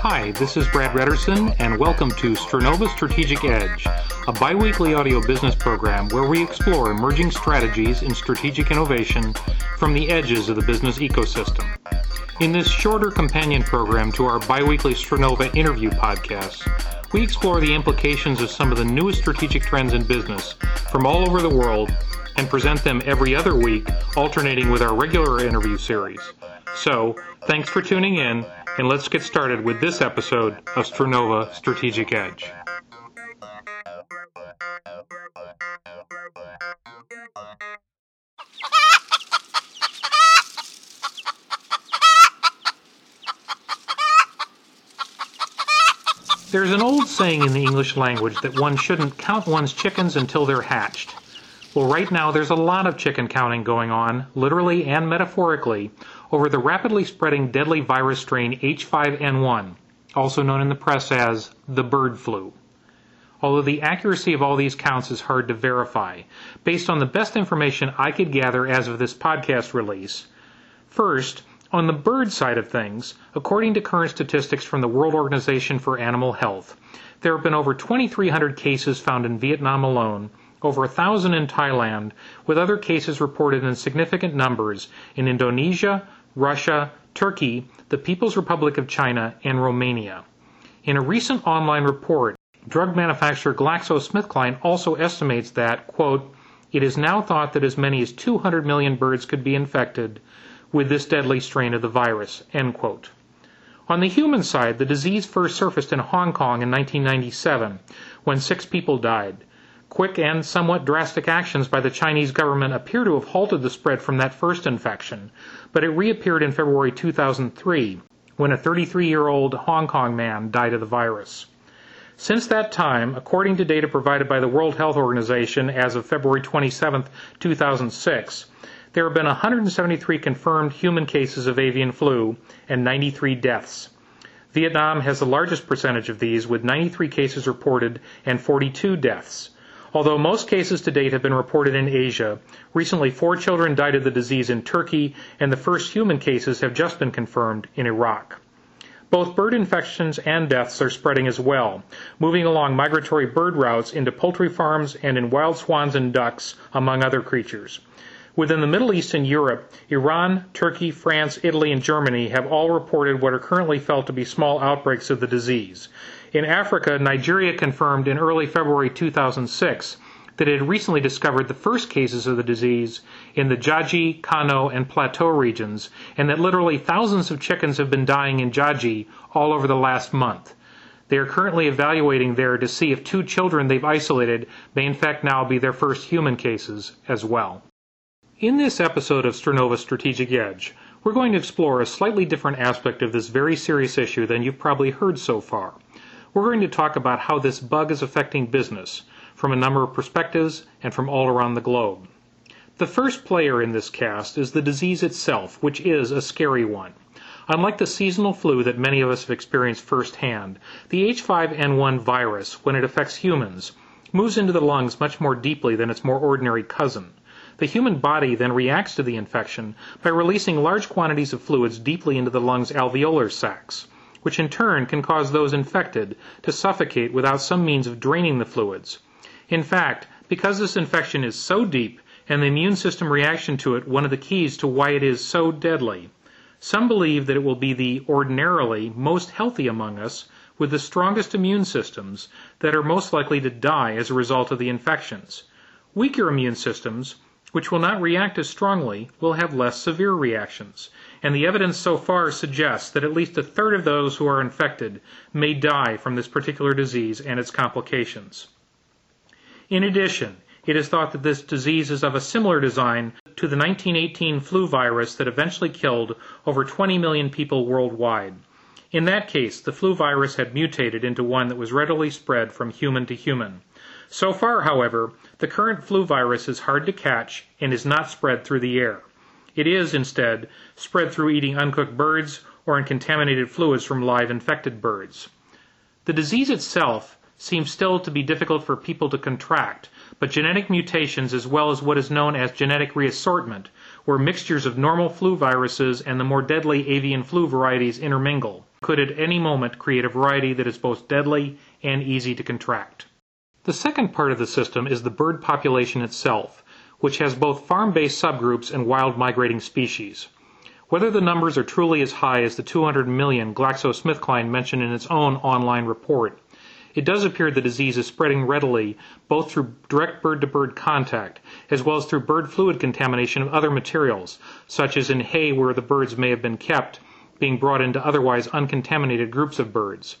Hi, this is Brad Redderson, and welcome to Sternova Strategic Edge, a bi weekly audio business program where we explore emerging strategies in strategic innovation from the edges of the business ecosystem. In this shorter companion program to our bi weekly Sternova interview podcast, we explore the implications of some of the newest strategic trends in business from all over the world and present them every other week, alternating with our regular interview series. So, thanks for tuning in, and let's get started with this episode of Sternova Strategic Edge. There's an old saying in the English language that one shouldn't count one's chickens until they're hatched. Well, right now there's a lot of chicken counting going on, literally and metaphorically, over the rapidly spreading deadly virus strain H5N1, also known in the press as the bird flu. Although the accuracy of all these counts is hard to verify, based on the best information I could gather as of this podcast release. First, on the bird side of things, according to current statistics from the World Organization for Animal Health, there have been over 2,300 cases found in Vietnam alone, over 1,000 in Thailand, with other cases reported in significant numbers in Indonesia, Russia, Turkey, the People's Republic of China, and Romania. In a recent online report, drug manufacturer GlaxoSmithKline also estimates that, quote, it is now thought that as many as 200 million birds could be infected with this deadly strain of the virus. On the human side, the disease first surfaced in Hong Kong in 1997 when six people died. Quick and somewhat drastic actions by the Chinese government appear to have halted the spread from that first infection, but it reappeared in February 2003 when a 33 year old Hong Kong man died of the virus. Since that time, according to data provided by the World Health Organization as of February 27, 2006, there have been 173 confirmed human cases of avian flu and 93 deaths. Vietnam has the largest percentage of these, with 93 cases reported and 42 deaths. Although most cases to date have been reported in Asia, recently four children died of the disease in Turkey, and the first human cases have just been confirmed in Iraq. Both bird infections and deaths are spreading as well, moving along migratory bird routes into poultry farms and in wild swans and ducks, among other creatures. Within the Middle East and Europe, Iran, Turkey, France, Italy, and Germany have all reported what are currently felt to be small outbreaks of the disease. In Africa, Nigeria confirmed in early February 2006 that it had recently discovered the first cases of the disease in the Jaji, Kano, and Plateau regions, and that literally thousands of chickens have been dying in Jaji all over the last month. They are currently evaluating there to see if two children they've isolated may in fact now be their first human cases as well. In this episode of Sternova Strategic Edge, we're going to explore a slightly different aspect of this very serious issue than you've probably heard so far. We're going to talk about how this bug is affecting business from a number of perspectives and from all around the globe. The first player in this cast is the disease itself, which is a scary one. Unlike the seasonal flu that many of us have experienced firsthand, the H5N1 virus, when it affects humans, moves into the lungs much more deeply than its more ordinary cousin. The human body then reacts to the infection by releasing large quantities of fluids deeply into the lung's alveolar sacs, which in turn can cause those infected to suffocate without some means of draining the fluids. In fact, because this infection is so deep and the immune system reaction to it one of the keys to why it is so deadly, some believe that it will be the ordinarily most healthy among us with the strongest immune systems that are most likely to die as a result of the infections. Weaker immune systems which will not react as strongly, will have less severe reactions, and the evidence so far suggests that at least a third of those who are infected may die from this particular disease and its complications. In addition, it is thought that this disease is of a similar design to the 1918 flu virus that eventually killed over 20 million people worldwide. In that case, the flu virus had mutated into one that was readily spread from human to human. So far, however, the current flu virus is hard to catch and is not spread through the air. It is, instead, spread through eating uncooked birds or in contaminated fluids from live infected birds. The disease itself seems still to be difficult for people to contract, but genetic mutations as well as what is known as genetic reassortment, where mixtures of normal flu viruses and the more deadly avian flu varieties intermingle, could at any moment create a variety that is both deadly and easy to contract. The second part of the system is the bird population itself, which has both farm-based subgroups and wild migrating species. Whether the numbers are truly as high as the 200 million GlaxoSmithKline mentioned in its own online report, it does appear the disease is spreading readily both through direct bird-to-bird contact as well as through bird fluid contamination of other materials, such as in hay where the birds may have been kept, being brought into otherwise uncontaminated groups of birds.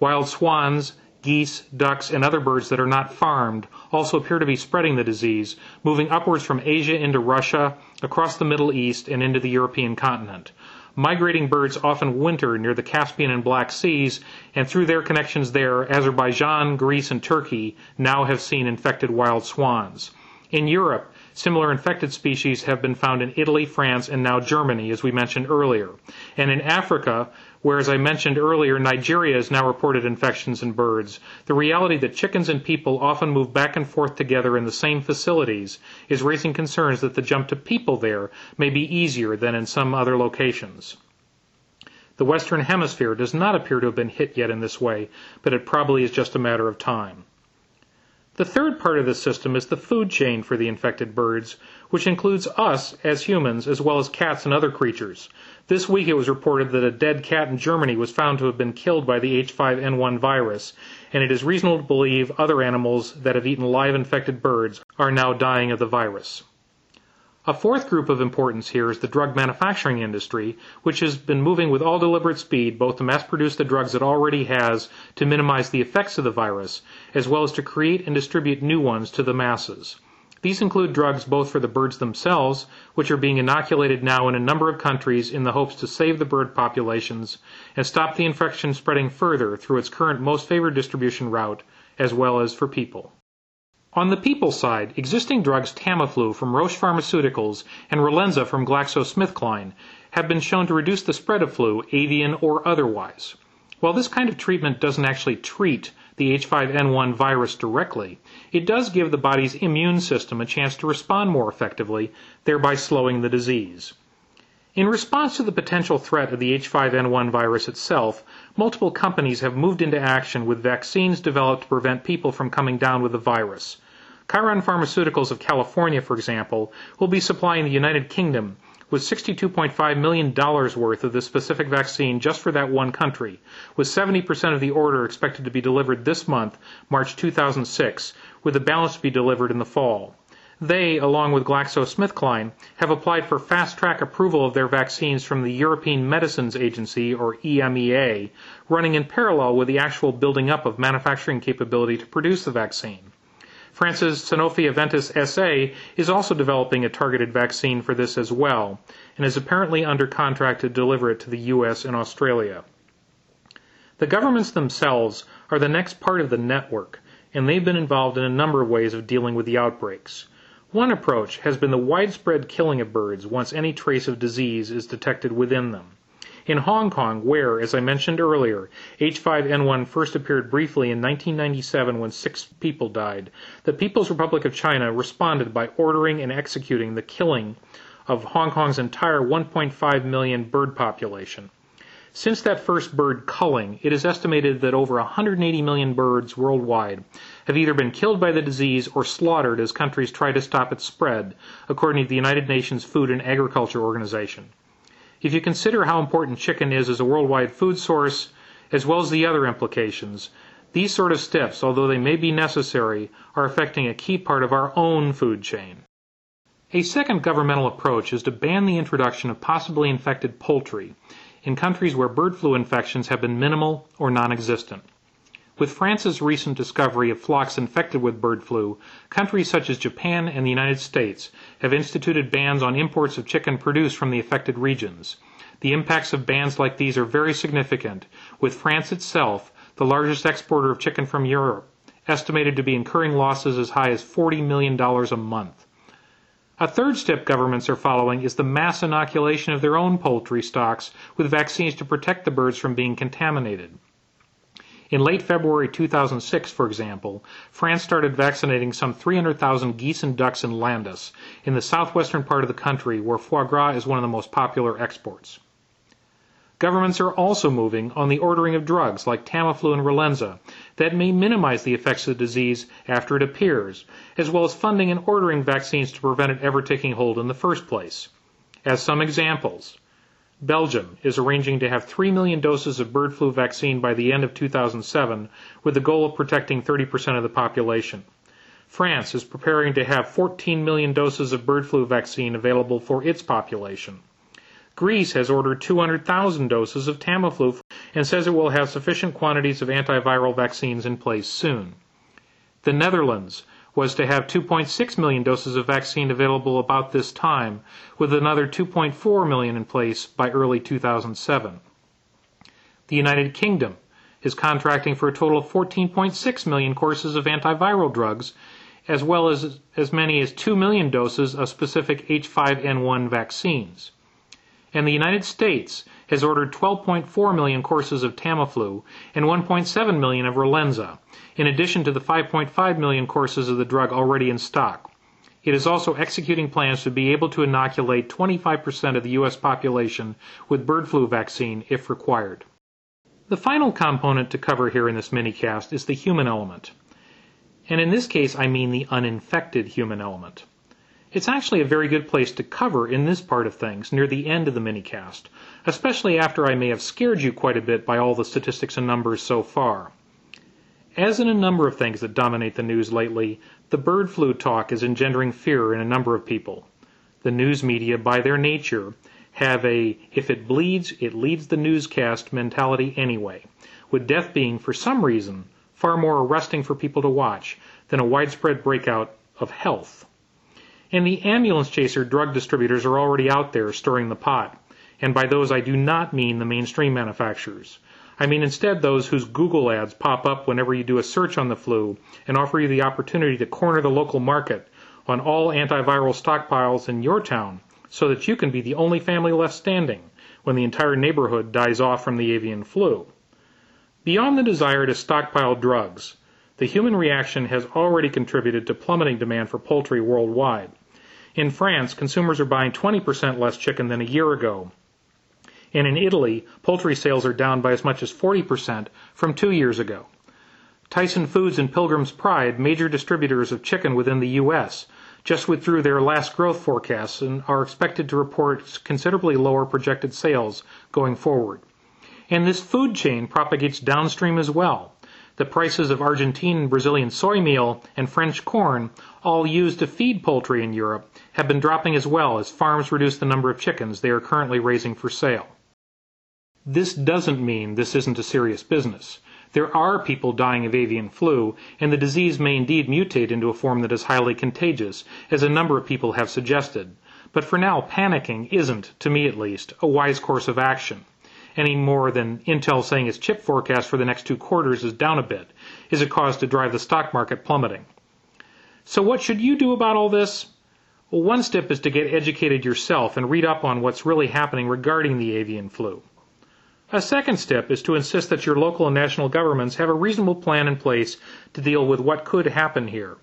Wild swans, geese, ducks, and other birds that are not farmed also appear to be spreading the disease, moving upwards from Asia into Russia, across the Middle East, and into the European continent. Migrating birds often winter near the Caspian and Black Seas, and through their connections there, Azerbaijan, Greece, and Turkey now have seen infected wild swans. In Europe, Similar infected species have been found in Italy, France, and now Germany, as we mentioned earlier. And in Africa, where, as I mentioned earlier, Nigeria has now reported infections in birds, the reality that chickens and people often move back and forth together in the same facilities is raising concerns that the jump to people there may be easier than in some other locations. The Western Hemisphere does not appear to have been hit yet in this way, but it probably is just a matter of time. The third part of the system is the food chain for the infected birds, which includes us as humans as well as cats and other creatures. This week it was reported that a dead cat in Germany was found to have been killed by the H5N1 virus, and it is reasonable to believe other animals that have eaten live infected birds are now dying of the virus. A fourth group of importance here is the drug manufacturing industry, which has been moving with all deliberate speed both to mass produce the drugs it already has to minimize the effects of the virus, as well as to create and distribute new ones to the masses. These include drugs both for the birds themselves, which are being inoculated now in a number of countries in the hopes to save the bird populations and stop the infection spreading further through its current most favored distribution route, as well as for people. On the people side, existing drugs Tamiflu from Roche Pharmaceuticals and Relenza from GlaxoSmithKline have been shown to reduce the spread of flu, avian or otherwise. While this kind of treatment doesn't actually treat the H5N1 virus directly, it does give the body's immune system a chance to respond more effectively, thereby slowing the disease. In response to the potential threat of the H5N1 virus itself, multiple companies have moved into action with vaccines developed to prevent people from coming down with the virus. Chiron Pharmaceuticals of California, for example, will be supplying the United Kingdom with $62.5 million worth of this specific vaccine just for that one country, with 70% of the order expected to be delivered this month, March 2006, with the balance to be delivered in the fall. They, along with GlaxoSmithKline, have applied for fast track approval of their vaccines from the European Medicines Agency, or EMEA, running in parallel with the actual building up of manufacturing capability to produce the vaccine. France's Sanofi Aventis SA is also developing a targeted vaccine for this as well, and is apparently under contract to deliver it to the US and Australia. The governments themselves are the next part of the network, and they've been involved in a number of ways of dealing with the outbreaks. One approach has been the widespread killing of birds once any trace of disease is detected within them. In Hong Kong, where, as I mentioned earlier, H5N1 first appeared briefly in 1997 when six people died, the People's Republic of China responded by ordering and executing the killing of Hong Kong's entire 1.5 million bird population. Since that first bird culling, it is estimated that over 180 million birds worldwide have either been killed by the disease or slaughtered as countries try to stop its spread, according to the United Nations Food and Agriculture Organization. If you consider how important chicken is as a worldwide food source, as well as the other implications, these sort of steps, although they may be necessary, are affecting a key part of our own food chain. A second governmental approach is to ban the introduction of possibly infected poultry in countries where bird flu infections have been minimal or non existent. With France's recent discovery of flocks infected with bird flu, countries such as Japan and the United States have instituted bans on imports of chicken produced from the affected regions. The impacts of bans like these are very significant, with France itself, the largest exporter of chicken from Europe, estimated to be incurring losses as high as $40 million a month. A third step governments are following is the mass inoculation of their own poultry stocks with vaccines to protect the birds from being contaminated. In late February 2006, for example, France started vaccinating some 300,000 geese and ducks in Landes, in the southwestern part of the country where foie gras is one of the most popular exports. Governments are also moving on the ordering of drugs like Tamiflu and Relenza that may minimize the effects of the disease after it appears, as well as funding and ordering vaccines to prevent it ever taking hold in the first place. As some examples, Belgium is arranging to have 3 million doses of bird flu vaccine by the end of 2007 with the goal of protecting 30% of the population. France is preparing to have 14 million doses of bird flu vaccine available for its population. Greece has ordered 200,000 doses of Tamiflu and says it will have sufficient quantities of antiviral vaccines in place soon. The Netherlands was to have 2.6 million doses of vaccine available about this time, with another 2.4 million in place by early 2007. The United Kingdom is contracting for a total of 14.6 million courses of antiviral drugs, as well as as many as 2 million doses of specific H5N1 vaccines. And the United States has ordered 12.4 million courses of Tamiflu and 1.7 million of Relenza, in addition to the 5.5 million courses of the drug already in stock. It is also executing plans to be able to inoculate 25% of the U.S. population with bird flu vaccine if required. The final component to cover here in this minicast is the human element. And in this case, I mean the uninfected human element. It's actually a very good place to cover in this part of things near the end of the minicast, especially after I may have scared you quite a bit by all the statistics and numbers so far. As in a number of things that dominate the news lately, the bird flu talk is engendering fear in a number of people. The news media, by their nature, have a if it bleeds, it leads the newscast mentality anyway, with death being, for some reason, far more arresting for people to watch than a widespread breakout of health. And the ambulance chaser drug distributors are already out there stirring the pot. And by those I do not mean the mainstream manufacturers. I mean instead those whose Google ads pop up whenever you do a search on the flu and offer you the opportunity to corner the local market on all antiviral stockpiles in your town so that you can be the only family left standing when the entire neighborhood dies off from the avian flu. Beyond the desire to stockpile drugs, the human reaction has already contributed to plummeting demand for poultry worldwide. In France, consumers are buying 20% less chicken than a year ago, and in Italy, poultry sales are down by as much as 40% from two years ago. Tyson Foods and Pilgrim's Pride, major distributors of chicken within the U.S., just withdrew their last growth forecasts and are expected to report considerably lower projected sales going forward. And this food chain propagates downstream as well. The prices of Argentine and Brazilian soy meal and French corn, all used to feed poultry in Europe, have been dropping as well as farms reduce the number of chickens they are currently raising for sale. This doesn't mean this isn't a serious business. There are people dying of avian flu, and the disease may indeed mutate into a form that is highly contagious, as a number of people have suggested. But for now, panicking isn't, to me at least, a wise course of action. Any more than Intel saying its chip forecast for the next two quarters is down a bit is a cause to drive the stock market plummeting. So what should you do about all this? Well, one step is to get educated yourself and read up on what's really happening regarding the avian flu. A second step is to insist that your local and national governments have a reasonable plan in place to deal with what could happen here.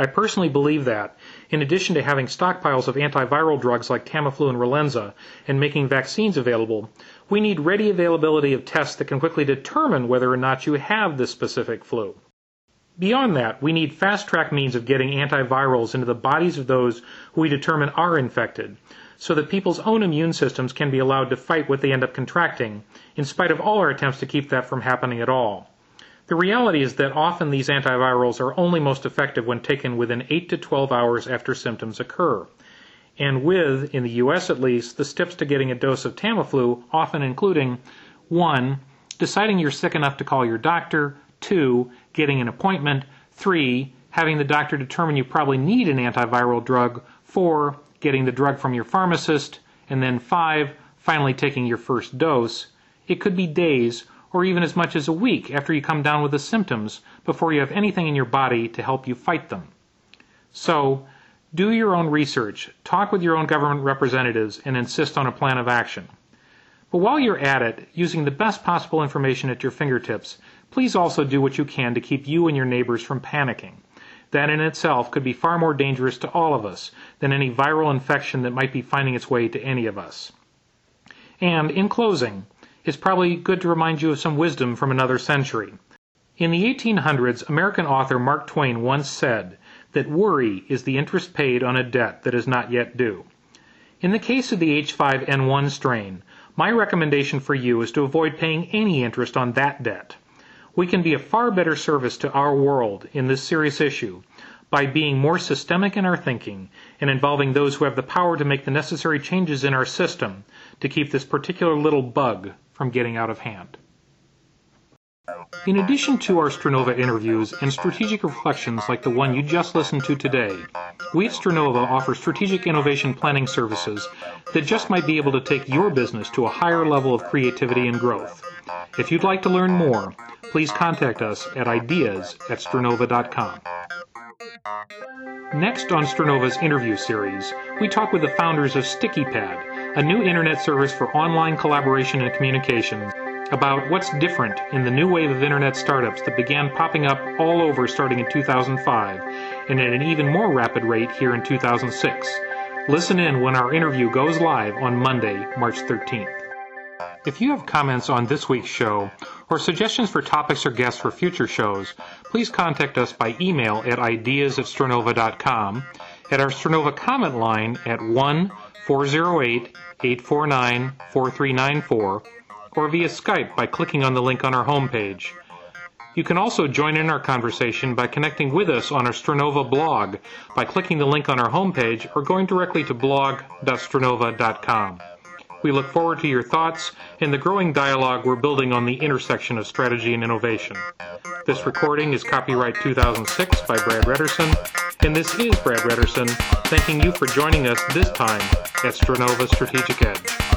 I personally believe that, in addition to having stockpiles of antiviral drugs like Tamiflu and Relenza and making vaccines available, we need ready availability of tests that can quickly determine whether or not you have this specific flu. Beyond that, we need fast track means of getting antivirals into the bodies of those who we determine are infected, so that people's own immune systems can be allowed to fight what they end up contracting, in spite of all our attempts to keep that from happening at all. The reality is that often these antivirals are only most effective when taken within 8 to 12 hours after symptoms occur. And with, in the US at least, the steps to getting a dose of Tamiflu often including 1. Deciding you're sick enough to call your doctor, 2. Getting an appointment, 3. Having the doctor determine you probably need an antiviral drug, 4 getting the drug from your pharmacist, and then five, finally taking your first dose, it could be days or even as much as a week after you come down with the symptoms before you have anything in your body to help you fight them. So, do your own research, talk with your own government representatives, and insist on a plan of action. But while you're at it, using the best possible information at your fingertips, Please also do what you can to keep you and your neighbors from panicking. That in itself could be far more dangerous to all of us than any viral infection that might be finding its way to any of us. And in closing, it's probably good to remind you of some wisdom from another century. In the 1800s, American author Mark Twain once said that worry is the interest paid on a debt that is not yet due. In the case of the H5N1 strain, my recommendation for you is to avoid paying any interest on that debt we can be a far better service to our world in this serious issue by being more systemic in our thinking and involving those who have the power to make the necessary changes in our system to keep this particular little bug from getting out of hand. In addition to our Stronova interviews and strategic reflections like the one you just listened to today, we at Stronova offer strategic innovation planning services that just might be able to take your business to a higher level of creativity and growth. If you'd like to learn more, please contact us at ideas at stronova.com. Next on Stronova's interview series, we talk with the founders of StickyPad, a new internet service for online collaboration and communication, about what's different in the new wave of internet startups that began popping up all over starting in 2005 and at an even more rapid rate here in 2006. Listen in when our interview goes live on Monday, March 13th. If you have comments on this week's show or suggestions for topics or guests for future shows, please contact us by email at ideas at at our Stronova comment line at 1 408 849 4394, or via Skype by clicking on the link on our homepage. You can also join in our conversation by connecting with us on our Stronova blog by clicking the link on our homepage or going directly to blog.stronova.com. We look forward to your thoughts and the growing dialogue we're building on the intersection of strategy and innovation. This recording is copyright 2006 by Brad Redderson, and this is Brad Redderson thanking you for joining us this time at Stronova Strategic Edge.